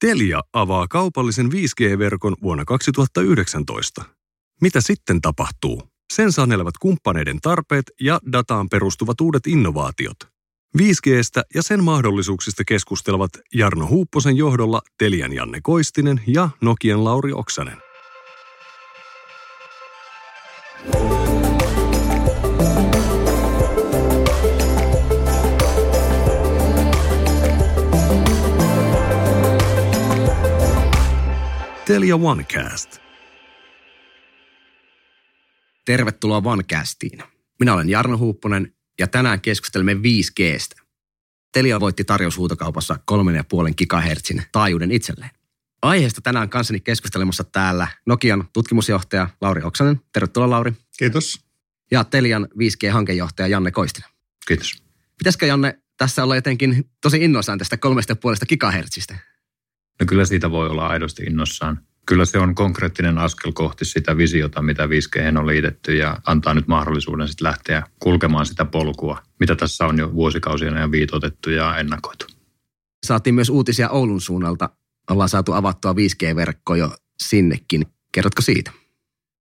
Telia avaa kaupallisen 5G-verkon vuonna 2019. Mitä sitten tapahtuu? Sen sanelevat kumppaneiden tarpeet ja dataan perustuvat uudet innovaatiot. 5Gstä ja sen mahdollisuuksista keskustelevat Jarno Huupposen johdolla Telian Janne Koistinen ja Nokian Lauri Oksanen. Telia OneCast. Tervetuloa OneCastiin. Minä olen Jarno Huupponen ja tänään keskustelemme 5Gstä. Telia voitti tarjoushuutokaupassa 3,5 GHz taajuuden itselleen. Aiheesta tänään kanssani keskustelemassa täällä Nokian tutkimusjohtaja Lauri Oksanen. Tervetuloa Lauri. Kiitos. Ja Telian 5G-hankejohtaja Janne Koistinen. Kiitos. Pitäisikö Janne tässä olla jotenkin tosi innoissaan tästä 3,5 GHz? No kyllä siitä voi olla aidosti innossaan. Kyllä se on konkreettinen askel kohti sitä visiota, mitä 5G on liitetty ja antaa nyt mahdollisuuden sitten lähteä kulkemaan sitä polkua, mitä tässä on jo vuosikausien ajan viitotettu ja ennakoitu. Saatiin myös uutisia Oulun suunnalta. Ollaan saatu avattua 5G-verkko jo sinnekin. Kerrotko siitä?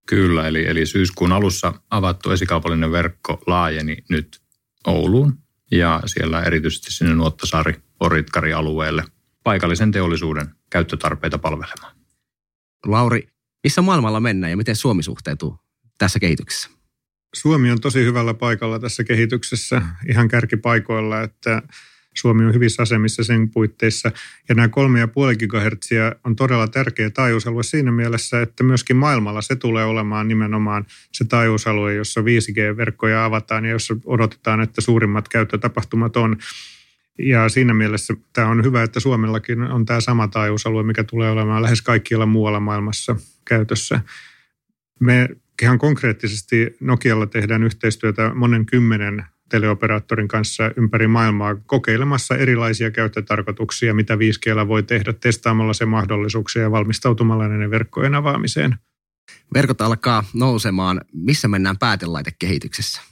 Kyllä, eli, eli syyskuun alussa avattu esikaupallinen verkko laajeni nyt Ouluun ja siellä erityisesti sinne Nuottasaari Oritkari alueelle paikallisen teollisuuden käyttötarpeita palvelemaan. Lauri, missä maailmalla mennään ja miten Suomi suhteutuu tässä kehityksessä? Suomi on tosi hyvällä paikalla tässä kehityksessä, ihan kärkipaikoilla, että Suomi on hyvissä asemissa sen puitteissa. Ja nämä 3,5 GHz on todella tärkeä taajuusalue siinä mielessä, että myöskin maailmalla se tulee olemaan nimenomaan se taajuusalue, jossa 5G-verkkoja avataan ja jossa odotetaan, että suurimmat käyttötapahtumat on. Ja siinä mielessä tämä on hyvä, että Suomellakin on tämä sama taajuusalue, mikä tulee olemaan lähes kaikkialla muualla maailmassa käytössä. Me ihan konkreettisesti Nokialla tehdään yhteistyötä monen kymmenen teleoperaattorin kanssa ympäri maailmaa kokeilemassa erilaisia käyttötarkoituksia, mitä 5G voi tehdä testaamalla se mahdollisuuksia ja valmistautumalla näiden verkkojen avaamiseen. Verkot alkaa nousemaan. Missä mennään päätelaitekehityksessä?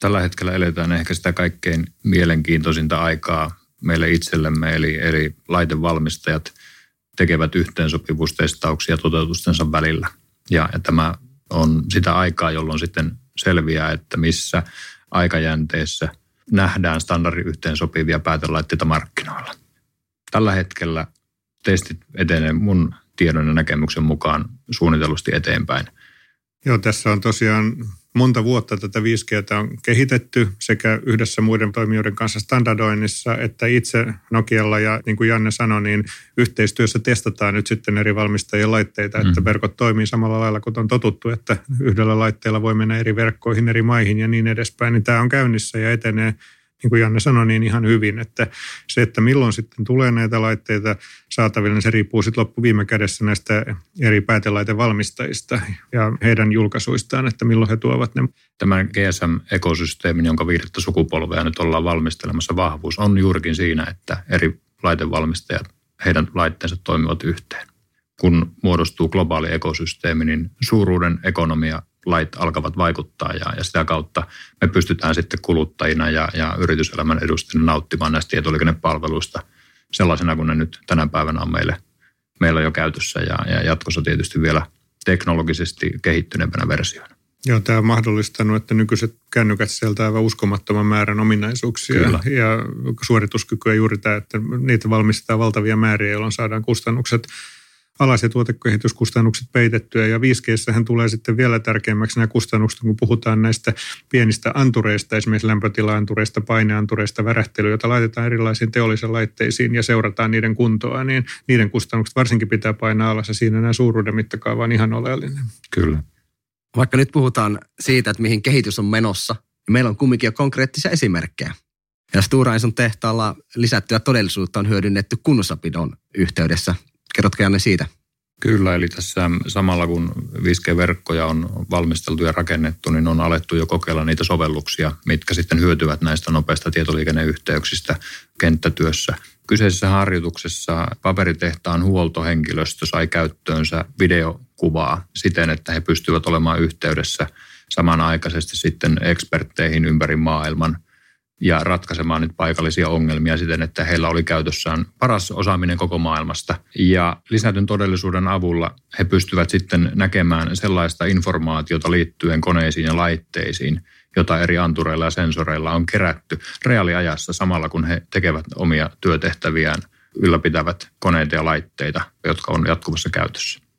Tällä hetkellä eletään ehkä sitä kaikkein mielenkiintoisinta aikaa meille itsellemme, eli, eli laitevalmistajat tekevät yhteensopivuustestauksia toteutustensa välillä. Ja, ja tämä on sitä aikaa, jolloin sitten selviää, että missä aikajänteessä nähdään standardi yhteensopivia päätelaitteita markkinoilla. Tällä hetkellä testit etenee mun tiedon ja näkemyksen mukaan suunnitellusti eteenpäin. Joo, tässä on tosiaan monta vuotta tätä 5G on kehitetty sekä yhdessä muiden toimijoiden kanssa standardoinnissa, että itse Nokialla ja niin kuin Janne sanoi, niin yhteistyössä testataan nyt sitten eri valmistajien laitteita, että mm. verkot toimii samalla lailla kuin on totuttu, että yhdellä laitteella voi mennä eri verkkoihin, eri maihin ja niin edespäin. Niin tämä on käynnissä ja etenee niin kuin Janne sanoi, niin ihan hyvin, että se, että milloin sitten tulee näitä laitteita saataville, niin se riippuu sitten loppu viime kädessä näistä eri päätelaitevalmistajista ja heidän julkaisuistaan, että milloin he tuovat ne. Tämän GSM-ekosysteemin, jonka viidettä sukupolvea nyt ollaan valmistelemassa vahvuus, on juurikin siinä, että eri laitevalmistajat, heidän laitteensa toimivat yhteen. Kun muodostuu globaali ekosysteemi, niin suuruuden ekonomia lait alkavat vaikuttaa ja, ja sitä kautta me pystytään sitten kuluttajina ja, ja yrityselämän edustajina nauttimaan näistä tietoliikennepalveluista sellaisena kuin ne nyt tänä päivänä on meille, meillä jo käytössä ja, ja jatkossa tietysti vielä teknologisesti kehittyneempänä versioina. Joo, tämä on mahdollistanut, että nykyiset kännykät sieltä aivan uskomattoman määrän ominaisuuksia Kyllä. ja suorituskykyä juuri tämä, että niitä valmistetaan valtavia määriä, jolloin saadaan kustannukset alas- ja tuotekehityskustannukset peitettyä. Ja 5G tulee sitten vielä tärkeämmäksi nämä kustannukset, kun puhutaan näistä pienistä antureista, esimerkiksi lämpötila-antureista, paineantureista, värähtelyä, joita laitetaan erilaisiin teollisiin laitteisiin ja seurataan niiden kuntoa, niin niiden kustannukset varsinkin pitää painaa alas ja siinä nämä suuruuden mittakaava on ihan oleellinen. Kyllä. Vaikka nyt puhutaan siitä, että mihin kehitys on menossa, niin meillä on kumminkin jo konkreettisia esimerkkejä. Ja Stora tehtaalla lisättyä todellisuutta on hyödynnetty kunnossapidon yhteydessä. Kerrotko Janne siitä? Kyllä, eli tässä samalla kun 5G-verkkoja on valmisteltu ja rakennettu, niin on alettu jo kokeilla niitä sovelluksia, mitkä sitten hyötyvät näistä nopeista tietoliikenneyhteyksistä kenttätyössä. Kyseisessä harjoituksessa paperitehtaan huoltohenkilöstö sai käyttöönsä videokuvaa siten, että he pystyvät olemaan yhteydessä samanaikaisesti sitten ekspertteihin ympäri maailman ja ratkaisemaan nyt paikallisia ongelmia siten, että heillä oli käytössään paras osaaminen koko maailmasta. Ja lisätyn todellisuuden avulla he pystyvät sitten näkemään sellaista informaatiota liittyen koneisiin ja laitteisiin, jota eri antureilla ja sensoreilla on kerätty reaaliajassa samalla, kun he tekevät omia työtehtäviään, ylläpitävät koneita ja laitteita, jotka on jatkuvassa käytössä.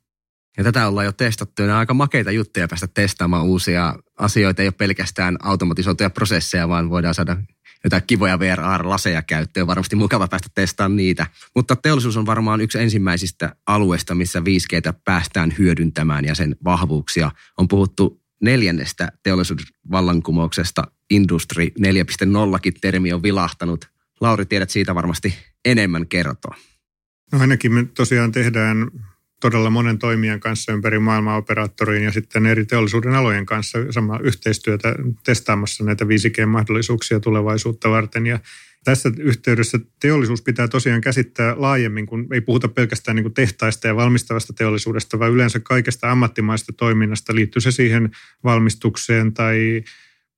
Ja tätä ollaan jo testattu. Nämä on aika makeita juttuja päästä testaamaan uusia asioita. Ei ole pelkästään automatisoituja prosesseja, vaan voidaan saada jotain kivoja VR-laseja käyttöön. Varmasti mukava päästä testaamaan niitä. Mutta teollisuus on varmaan yksi ensimmäisistä alueista, missä 5Gtä päästään hyödyntämään ja sen vahvuuksia. On puhuttu neljännestä teollisuusvallankumouksesta. Industry 4.0kin termi on vilahtanut. Lauri, tiedät siitä varmasti enemmän kertoa. No ainakin me tosiaan tehdään todella monen toimijan kanssa ympäri maailmaa operaattoriin ja sitten eri teollisuuden alojen kanssa samaa yhteistyötä testaamassa näitä 5G-mahdollisuuksia tulevaisuutta varten. Ja tässä yhteydessä teollisuus pitää tosiaan käsittää laajemmin, kun ei puhuta pelkästään niin tehtaista ja valmistavasta teollisuudesta, vaan yleensä kaikesta ammattimaista toiminnasta. Liittyy se siihen valmistukseen tai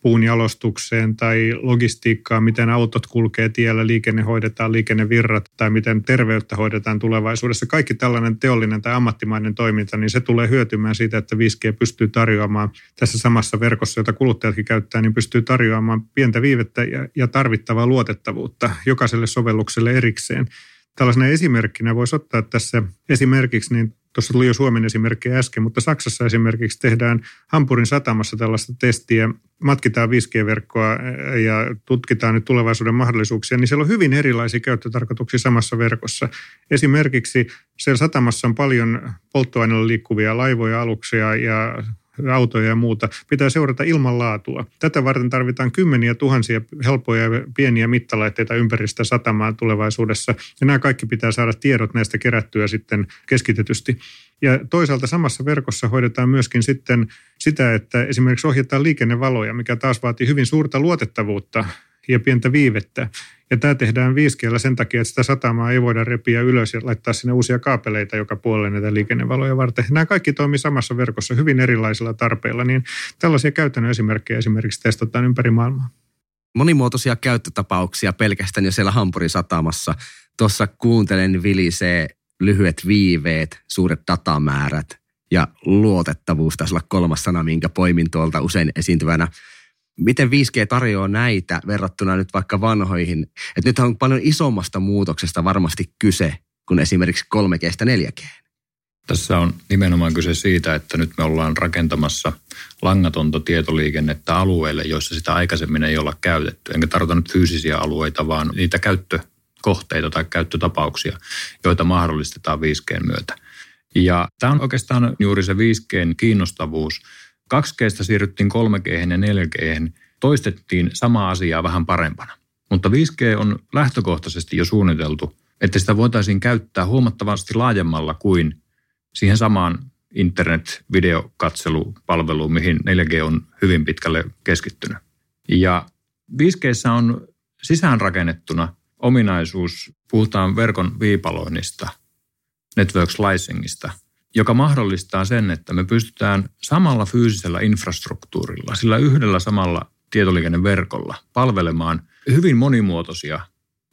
puun jalostukseen tai logistiikkaan, miten autot kulkee tiellä, liikenne hoidetaan, liikennevirrat tai miten terveyttä hoidetaan tulevaisuudessa. Kaikki tällainen teollinen tai ammattimainen toiminta, niin se tulee hyötymään siitä, että 5G pystyy tarjoamaan tässä samassa verkossa, jota kuluttajatkin käyttää, niin pystyy tarjoamaan pientä viivettä ja tarvittavaa luotettavuutta jokaiselle sovellukselle erikseen. Tällaisena esimerkkinä voisi ottaa tässä esimerkiksi niin Tuossa tuli jo Suomen esimerkki äsken, mutta Saksassa esimerkiksi tehdään Hampurin satamassa tällaista testiä, matkitaan 5G-verkkoa ja tutkitaan nyt tulevaisuuden mahdollisuuksia, niin siellä on hyvin erilaisia käyttötarkoituksia samassa verkossa. Esimerkiksi siellä satamassa on paljon polttoaineella liikkuvia laivoja, aluksia ja autoja ja muuta, pitää seurata ilmanlaatua. Tätä varten tarvitaan kymmeniä tuhansia helppoja ja pieniä mittalaitteita ympäristöä satamaa tulevaisuudessa. Ja nämä kaikki pitää saada tiedot näistä kerättyä sitten keskitetysti. Ja toisaalta samassa verkossa hoidetaan myöskin sitten sitä, että esimerkiksi ohjataan liikennevaloja, mikä taas vaatii hyvin suurta luotettavuutta ja pientä viivettä. Ja tämä tehdään 5 sen takia, että sitä satamaa ei voida repiä ylös ja laittaa sinne uusia kaapeleita joka puolelle näitä liikennevaloja varten. Nämä kaikki toimii samassa verkossa hyvin erilaisilla tarpeilla, niin tällaisia käytännön esimerkkejä esimerkiksi testataan ympäri maailmaa. Monimuotoisia käyttötapauksia pelkästään jo siellä Hampurin satamassa. Tuossa kuuntelen vilisee lyhyet viiveet, suuret datamäärät ja luotettavuus taisi olla kolmas sana, minkä poimin tuolta usein esiintyvänä miten 5G tarjoaa näitä verrattuna nyt vaikka vanhoihin? Että nyt on paljon isommasta muutoksesta varmasti kyse kuin esimerkiksi 3G 4G. Tässä on nimenomaan kyse siitä, että nyt me ollaan rakentamassa langatonta tietoliikennettä alueille, joissa sitä aikaisemmin ei olla käytetty. Enkä tarkoita nyt fyysisiä alueita, vaan niitä käyttökohteita tai käyttötapauksia, joita mahdollistetaan 5G myötä. Ja tämä on oikeastaan juuri se 5Gn kiinnostavuus – 2Gstä siirryttiin 3G ja 4G, toistettiin samaa asiaa vähän parempana. Mutta 5G on lähtökohtaisesti jo suunniteltu, että sitä voitaisiin käyttää huomattavasti laajemmalla kuin siihen samaan internet-videokatselupalveluun, mihin 4G on hyvin pitkälle keskittynyt. Ja 5G on sisäänrakennettuna ominaisuus, puhutaan verkon viipaloinnista, network slicingista – joka mahdollistaa sen, että me pystytään samalla fyysisellä infrastruktuurilla, sillä yhdellä samalla tietoliikenneverkolla palvelemaan hyvin monimuotoisia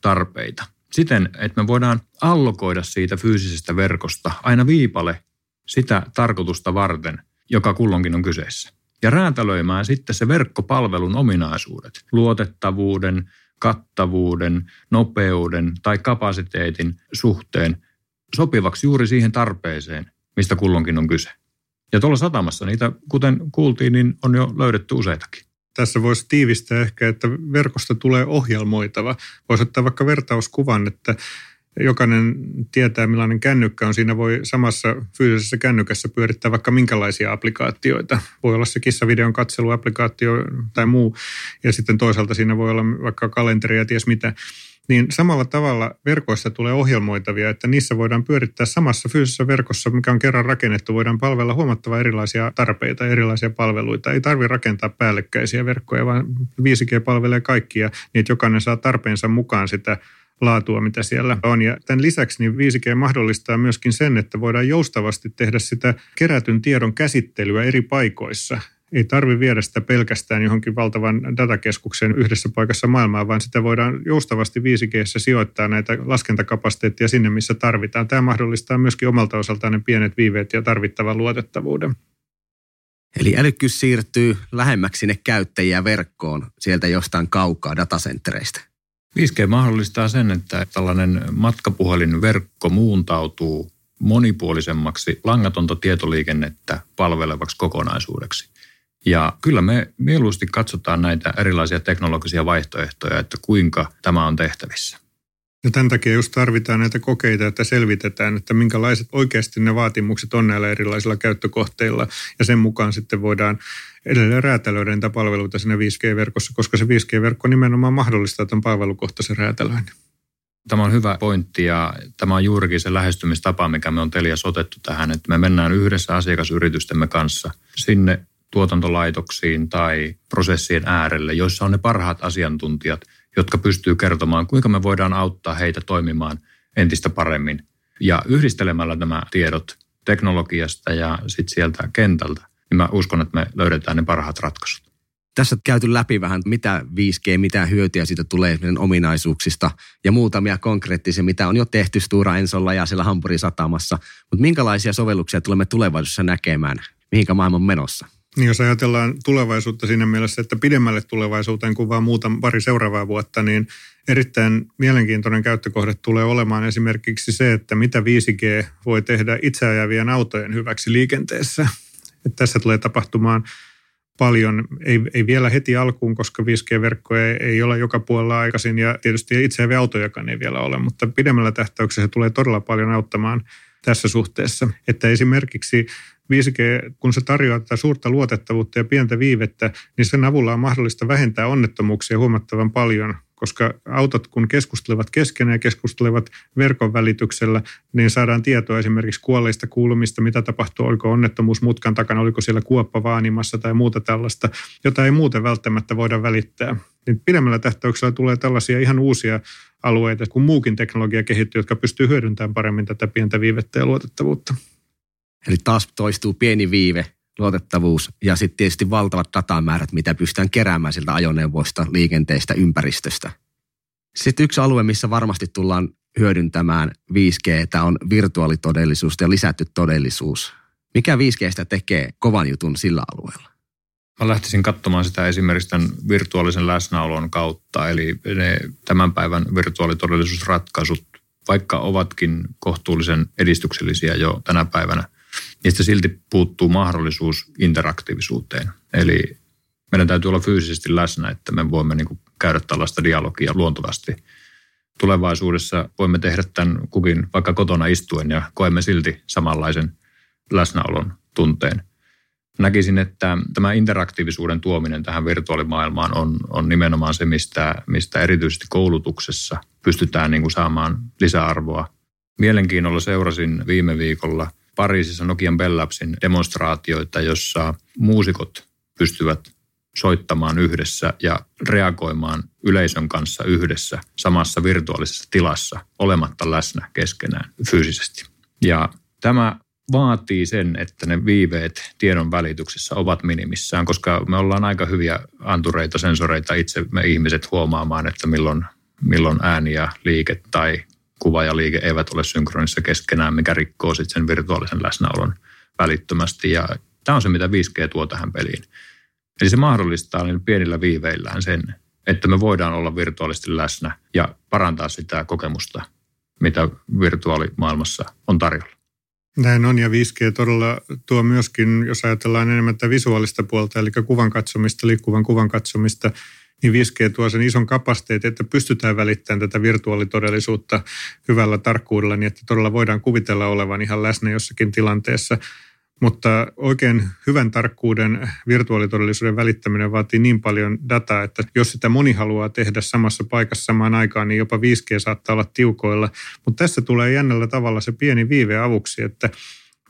tarpeita siten, että me voidaan allokoida siitä fyysisestä verkosta aina viipale sitä tarkoitusta varten, joka kulloinkin on kyseessä. Ja räätälöimään sitten se verkkopalvelun ominaisuudet, luotettavuuden, kattavuuden, nopeuden tai kapasiteetin suhteen sopivaksi juuri siihen tarpeeseen, mistä kulloinkin on kyse. Ja tuolla satamassa niitä, kuten kuultiin, niin on jo löydetty useitakin. Tässä voisi tiivistää ehkä, että verkosta tulee ohjelmoitava. Voisi ottaa vaikka vertauskuvan, että jokainen tietää, millainen kännykkä on. Siinä voi samassa fyysisessä kännykässä pyörittää vaikka minkälaisia applikaatioita. Voi olla se kissavideon katseluapplikaatio tai muu. Ja sitten toisaalta siinä voi olla vaikka kalenteri ja ties mitä niin samalla tavalla verkoissa tulee ohjelmoitavia, että niissä voidaan pyörittää samassa fyysisessä verkossa, mikä on kerran rakennettu, voidaan palvella huomattava erilaisia tarpeita, erilaisia palveluita. Ei tarvitse rakentaa päällekkäisiä verkkoja, vaan 5G palvelee kaikkia, niin että jokainen saa tarpeensa mukaan sitä laatua, mitä siellä on. Ja tämän lisäksi niin 5G mahdollistaa myöskin sen, että voidaan joustavasti tehdä sitä kerätyn tiedon käsittelyä eri paikoissa ei tarvi viedä sitä pelkästään johonkin valtavan datakeskukseen yhdessä paikassa maailmaa, vaan sitä voidaan joustavasti 5G sijoittaa näitä laskentakapasiteettia sinne, missä tarvitaan. Tämä mahdollistaa myöskin omalta osaltaan ne pienet viiveet ja tarvittavan luotettavuuden. Eli älykkyys siirtyy lähemmäksi sinne käyttäjiä verkkoon sieltä jostain kaukaa datacentereistä. 5G mahdollistaa sen, että tällainen matkapuhelinverkko muuntautuu monipuolisemmaksi langatonta tietoliikennettä palvelevaksi kokonaisuudeksi. Ja kyllä me mieluusti katsotaan näitä erilaisia teknologisia vaihtoehtoja, että kuinka tämä on tehtävissä. Ja tämän takia just tarvitaan näitä kokeita, että selvitetään, että minkälaiset oikeasti ne vaatimukset on näillä erilaisilla käyttökohteilla. Ja sen mukaan sitten voidaan edelleen räätälöidä niitä palveluita siinä 5G-verkossa, koska se 5G-verkko nimenomaan mahdollistaa tämän palvelukohtaisen räätälöinnin. Tämä on hyvä pointti ja tämä on juurikin se lähestymistapa, mikä me on Telias otettu tähän, että me mennään yhdessä asiakasyritystemme kanssa sinne tuotantolaitoksiin tai prosessien äärelle, joissa on ne parhaat asiantuntijat, jotka pystyy kertomaan, kuinka me voidaan auttaa heitä toimimaan entistä paremmin. Ja yhdistelemällä nämä tiedot teknologiasta ja sitten sieltä kentältä, niin mä uskon, että me löydetään ne parhaat ratkaisut. Tässä on käyty läpi vähän, mitä 5G, mitä hyötyjä siitä tulee meidän ominaisuuksista ja muutamia konkreettisia, mitä on jo tehty Stura Ensolla ja siellä Hampurin satamassa. Mutta minkälaisia sovelluksia tulemme tulevaisuudessa näkemään? Mihinkä maailman menossa? Niin jos ajatellaan tulevaisuutta siinä mielessä, että pidemmälle tulevaisuuteen kuin vain muuta pari seuraavaa vuotta, niin erittäin mielenkiintoinen käyttökohde tulee olemaan esimerkiksi se, että mitä 5G voi tehdä itseajavien autojen hyväksi liikenteessä. Että tässä tulee tapahtumaan paljon, ei, ei vielä heti alkuun, koska 5G-verkko ei, ei ole joka puolella aikaisin ja tietysti itseäviä autojakaan ei vielä ole, mutta pidemmällä tähtäyksessä se tulee todella paljon auttamaan tässä suhteessa. Että esimerkiksi 5G, kun se tarjoaa tätä suurta luotettavuutta ja pientä viivettä, niin sen avulla on mahdollista vähentää onnettomuuksia huomattavan paljon, koska autot kun keskustelevat keskenään ja keskustelevat verkon välityksellä, niin saadaan tietoa esimerkiksi kuolleista kuulumista, mitä tapahtuu, oliko onnettomuus mutkan takana, oliko siellä kuoppa vaanimassa tai muuta tällaista, jota ei muuten välttämättä voida välittää. Niin pidemmällä tähtäyksellä tulee tällaisia ihan uusia alueita, kun muukin teknologia kehittyy, jotka pystyy hyödyntämään paremmin tätä pientä viivettä ja luotettavuutta. Eli taas toistuu pieni viive, luotettavuus ja sitten tietysti valtavat datamäärät, mitä pystytään keräämään siltä ajoneuvoista, liikenteestä, ympäristöstä. Sitten yksi alue, missä varmasti tullaan hyödyntämään 5G, on virtuaalitodellisuus ja lisätty todellisuus. Mikä 5Gstä tekee kovan jutun sillä alueella? Mä lähtisin katsomaan sitä esimerkiksi tämän virtuaalisen läsnäolon kautta, eli ne tämän päivän virtuaalitodellisuusratkaisut, vaikka ovatkin kohtuullisen edistyksellisiä jo tänä päivänä – niistä silti puuttuu mahdollisuus interaktiivisuuteen. Eli meidän täytyy olla fyysisesti läsnä, että me voimme niin käydä tällaista dialogia luontevasti. Tulevaisuudessa voimme tehdä tämän kukin vaikka kotona istuen ja koemme silti samanlaisen läsnäolon tunteen. Näkisin, että tämä interaktiivisuuden tuominen tähän virtuaalimaailmaan on, on nimenomaan se, mistä, mistä erityisesti koulutuksessa pystytään niin kuin saamaan lisäarvoa. Mielenkiinnolla seurasin viime viikolla – Pariisissa Nokian Bell Labsin demonstraatioita, jossa muusikot pystyvät soittamaan yhdessä ja reagoimaan yleisön kanssa yhdessä samassa virtuaalisessa tilassa olematta läsnä keskenään fyysisesti. Ja tämä vaatii sen, että ne viiveet tiedon välityksessä ovat minimissään, koska me ollaan aika hyviä antureita, sensoreita itse me ihmiset huomaamaan, että milloin, milloin ääni ja liike tai kuva ja liike eivät ole synkronissa keskenään, mikä rikkoo sitten sen virtuaalisen läsnäolon välittömästi. Ja tämä on se, mitä 5G tuo tähän peliin. Eli se mahdollistaa niin pienillä viiveillään sen, että me voidaan olla virtuaalisesti läsnä ja parantaa sitä kokemusta, mitä virtuaalimaailmassa on tarjolla. Näin on, ja 5G todella tuo myöskin, jos ajatellaan enemmän tätä visuaalista puolta, eli kuvan katsomista, liikkuvan kuvan katsomista, niin 5G tuo sen ison kapasiteetin, että pystytään välittämään tätä virtuaalitodellisuutta hyvällä tarkkuudella niin, että todella voidaan kuvitella olevan ihan läsnä jossakin tilanteessa. Mutta oikein hyvän tarkkuuden virtuaalitodellisuuden välittäminen vaatii niin paljon dataa, että jos sitä moni haluaa tehdä samassa paikassa samaan aikaan, niin jopa 5G saattaa olla tiukoilla. Mutta tässä tulee jännällä tavalla se pieni viive avuksi, että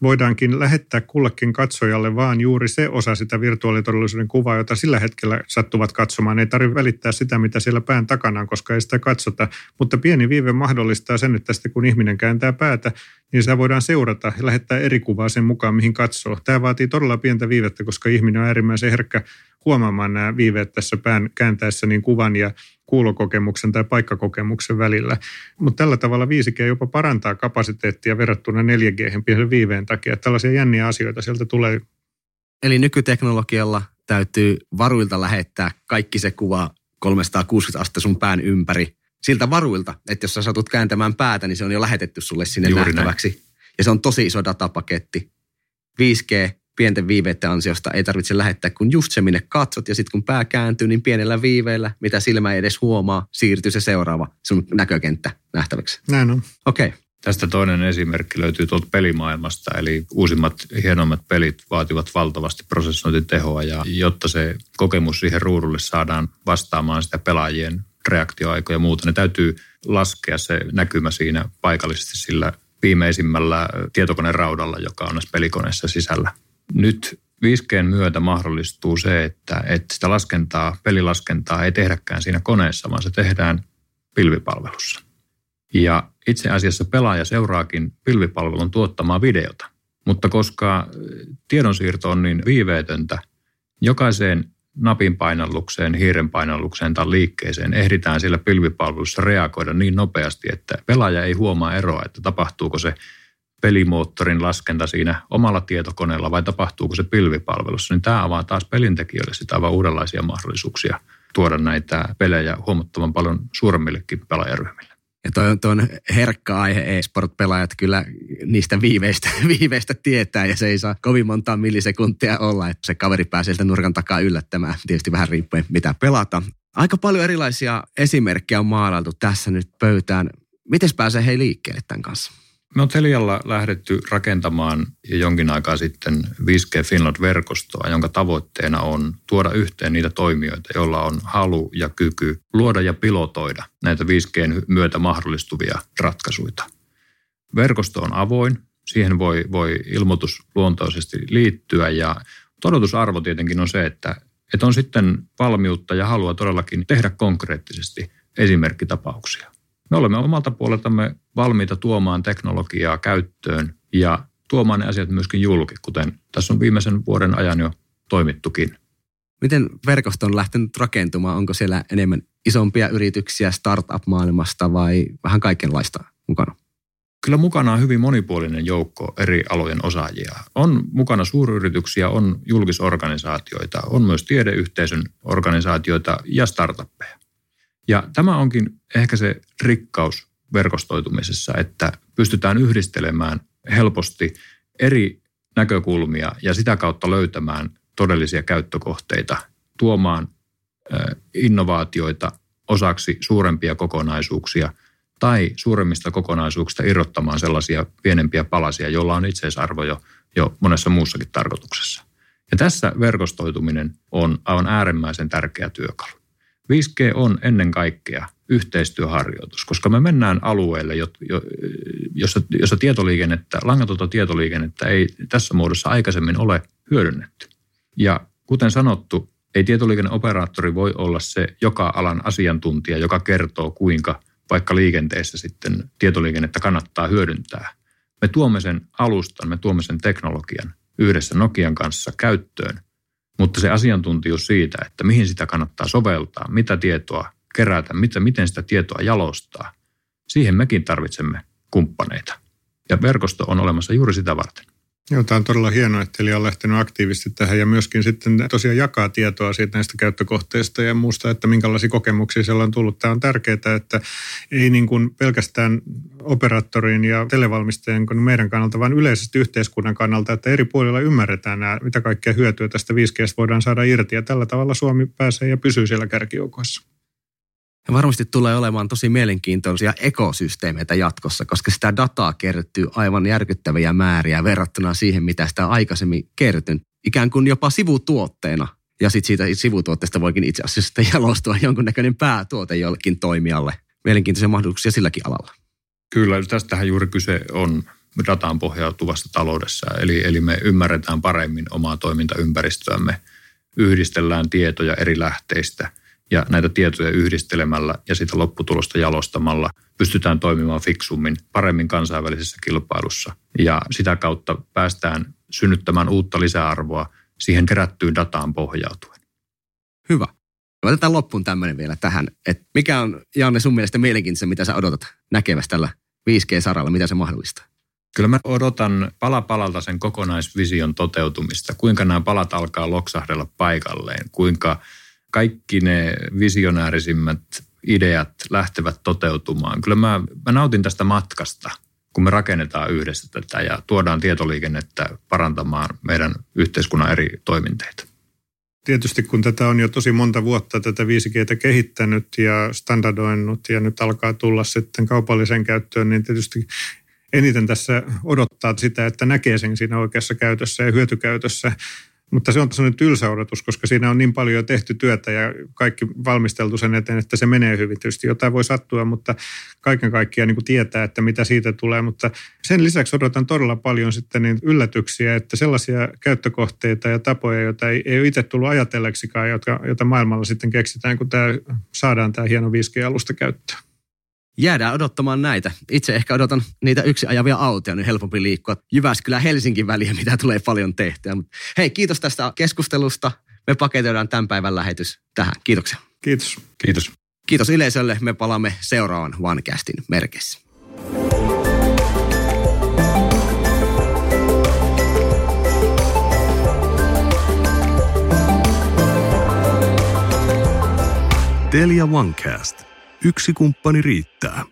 voidaankin lähettää kullekin katsojalle vaan juuri se osa sitä virtuaalitodellisuuden kuvaa, jota sillä hetkellä sattuvat katsomaan. Ei tarvitse välittää sitä, mitä siellä pään takana on, koska ei sitä katsota. Mutta pieni viive mahdollistaa sen, että sitten kun ihminen kääntää päätä, niin sitä voidaan seurata ja lähettää eri kuvaa sen mukaan, mihin katsoo. Tämä vaatii todella pientä viivettä, koska ihminen on äärimmäisen herkkä huomaamaan nämä viiveet tässä pään kääntäessä niin kuvan ja kuulokokemuksen tai paikkakokemuksen välillä. Mutta tällä tavalla 5G jopa parantaa kapasiteettia verrattuna 4G pienen viiveen takia. Tällaisia jänniä asioita sieltä tulee. Eli nykyteknologialla täytyy varuilta lähettää kaikki se kuva 360 astetta sun pään ympäri. Siltä varuilta, että jos sä satut kääntämään päätä, niin se on jo lähetetty sulle sinne Juuri nähtäväksi. Näin. Ja se on tosi iso datapaketti. 5G pienten viiveiden ansiosta ei tarvitse lähettää kuin just se, minne katsot. Ja sitten kun pää kääntyy, niin pienellä viiveellä, mitä silmä ei edes huomaa, siirtyy se seuraava sun näkökenttä nähtäväksi. Näin on. Okei. Okay. Tästä toinen esimerkki löytyy tuolta pelimaailmasta, eli uusimmat hienommat pelit vaativat valtavasti prosessointitehoa ja jotta se kokemus siihen ruudulle saadaan vastaamaan sitä pelaajien reaktioaikoja ja muuta, ne täytyy laskea se näkymä siinä paikallisesti sillä viimeisimmällä tietokoneraudalla, joka on näissä pelikoneissa sisällä nyt 5Gn myötä mahdollistuu se, että, että sitä laskentaa, pelilaskentaa ei tehdäkään siinä koneessa, vaan se tehdään pilvipalvelussa. Ja itse asiassa pelaaja seuraakin pilvipalvelun tuottamaa videota. Mutta koska tiedonsiirto on niin viiveetöntä, jokaiseen napin painallukseen, hiiren painallukseen tai liikkeeseen ehditään sillä pilvipalvelussa reagoida niin nopeasti, että pelaaja ei huomaa eroa, että tapahtuuko se pelimoottorin laskenta siinä omalla tietokoneella vai tapahtuuko se pilvipalvelussa, niin tämä avaa taas pelintekijöille sitä aivan uudenlaisia mahdollisuuksia tuoda näitä pelejä huomattavan paljon suuremmillekin pelaajaryhmille. Ja toi on, toi on herkkä aihe, e-sport-pelaajat kyllä niistä viiveistä, viiveistä tietää ja se ei saa kovin montaa millisekuntia olla, että se kaveri pääsee sieltä nurkan takaa yllättämään, tietysti vähän riippuen mitä pelata. Aika paljon erilaisia esimerkkejä on maalailtu tässä nyt pöytään. Miten pääsee hei liikkeelle tämän kanssa? Me on Telialla lähdetty rakentamaan jo jonkin aikaa sitten 5G Finland-verkostoa, jonka tavoitteena on tuoda yhteen niitä toimijoita, joilla on halu ja kyky luoda ja pilotoida näitä 5G myötä mahdollistuvia ratkaisuja. Verkosto on avoin, siihen voi, voi ilmoitus luontoisesti liittyä ja todotusarvo tietenkin on se, että, että on sitten valmiutta ja halua todellakin tehdä konkreettisesti esimerkkitapauksia. Me olemme omalta puoleltamme valmiita tuomaan teknologiaa käyttöön ja tuomaan ne asiat myöskin julki, kuten tässä on viimeisen vuoden ajan jo toimittukin. Miten verkosto on lähtenyt rakentumaan? Onko siellä enemmän isompia yrityksiä startup-maailmasta vai vähän kaikenlaista mukana? Kyllä mukana on hyvin monipuolinen joukko eri alojen osaajia. On mukana suuryrityksiä, on julkisorganisaatioita, on myös tiedeyhteisön organisaatioita ja startuppeja. Ja tämä onkin ehkä se rikkaus verkostoitumisessa, että pystytään yhdistelemään helposti eri näkökulmia ja sitä kautta löytämään todellisia käyttökohteita, tuomaan innovaatioita osaksi suurempia kokonaisuuksia tai suuremmista kokonaisuuksista irrottamaan sellaisia pienempiä palasia, joilla on itseisarvo jo, jo monessa muussakin tarkoituksessa. Ja tässä verkostoituminen on aivan äärimmäisen tärkeä työkalu. 5G on ennen kaikkea yhteistyöharjoitus, koska me mennään alueelle, jossa, jossa tietoliikennettä, langatonta tietoliikennettä ei tässä muodossa aikaisemmin ole hyödynnetty. Ja kuten sanottu, ei tietoliikenneoperaattori voi olla se joka alan asiantuntija, joka kertoo kuinka vaikka liikenteessä sitten tietoliikennettä kannattaa hyödyntää. Me tuomme sen alustan, me tuomme sen teknologian yhdessä Nokian kanssa käyttöön – mutta se asiantuntijuus siitä, että mihin sitä kannattaa soveltaa, mitä tietoa kerätä, mitä, miten sitä tietoa jalostaa, siihen mekin tarvitsemme kumppaneita. Ja verkosto on olemassa juuri sitä varten. Joo, tämä on todella hienoa, että Eli on lähtenyt aktiivisesti tähän ja myöskin sitten tosiaan jakaa tietoa siitä näistä käyttökohteista ja muusta, että minkälaisia kokemuksia siellä on tullut. Tämä on tärkeää, että ei niin kuin pelkästään operaattorin ja televalmistajien kuin meidän kannalta, vaan yleisesti yhteiskunnan kannalta, että eri puolilla ymmärretään nämä, mitä kaikkea hyötyä tästä 5G voidaan saada irti ja tällä tavalla Suomi pääsee ja pysyy siellä kärkijoukoissa. Ja varmasti tulee olemaan tosi mielenkiintoisia ekosysteemeitä jatkossa, koska sitä dataa kertyy aivan järkyttäviä määriä verrattuna siihen, mitä sitä aikaisemmin kertynyt. Ikään kuin jopa sivutuotteena. Ja sitten siitä sivutuotteesta voikin itse asiassa jalostua jonkunnäköinen päätuote jollekin toimijalle. Mielenkiintoisia mahdollisuuksia silläkin alalla. Kyllä, tästähän juuri kyse on. dataan pohjautuvassa taloudessa. Eli, eli me ymmärretään paremmin omaa toimintaympäristöämme, yhdistellään tietoja eri lähteistä ja näitä tietoja yhdistelemällä ja sitä lopputulosta jalostamalla pystytään toimimaan fiksummin, paremmin kansainvälisessä kilpailussa. Ja sitä kautta päästään synnyttämään uutta lisäarvoa siihen kerättyyn dataan pohjautuen. Hyvä. Otetaan loppuun tämmöinen vielä tähän, että mikä on Janne sun mielestä mielenkiintoista, mitä sä odotat näkevästä tällä 5G-saralla, mitä se mahdollistaa? Kyllä mä odotan pala palalta sen kokonaisvision toteutumista, kuinka nämä palat alkaa loksahdella paikalleen, kuinka kaikki ne visionäärisimmät ideat lähtevät toteutumaan. Kyllä mä, mä nautin tästä matkasta, kun me rakennetaan yhdessä tätä ja tuodaan tietoliikennettä parantamaan meidän yhteiskunnan eri toiminteita. Tietysti kun tätä on jo tosi monta vuotta tätä 5Gtä kehittänyt ja standardoinut ja nyt alkaa tulla sitten kaupalliseen käyttöön, niin tietysti eniten tässä odottaa sitä, että näkee sen siinä oikeassa käytössä ja hyötykäytössä. Mutta se on sellainen tylsä odotus, koska siinä on niin paljon jo tehty työtä ja kaikki valmisteltu sen eteen, että se menee hyvin. Tietysti jotain voi sattua, mutta kaiken kaikkiaan niin kuin tietää, että mitä siitä tulee. Mutta sen lisäksi odotan todella paljon sitten niin yllätyksiä, että sellaisia käyttökohteita ja tapoja, joita ei, ei ole itse tullut ajatelleksikaan, jotka, joita maailmalla sitten keksitään, kun tämä, saadaan tämä hieno 5G-alusta käyttöön jäädään odottamaan näitä. Itse ehkä odotan niitä yksi ajavia autoja, niin helpompi liikkua Jyväskylä Helsinkin väliä, mitä tulee paljon tehtyä. Mutta hei, kiitos tästä keskustelusta. Me paketoidaan tämän päivän lähetys tähän. Kiitoksia. Kiitos. Kiitos. Kiitos yleisölle. Me palaamme seuraavan OneCastin merkeissä. Telia OneCast. Yksi kumppani riittää.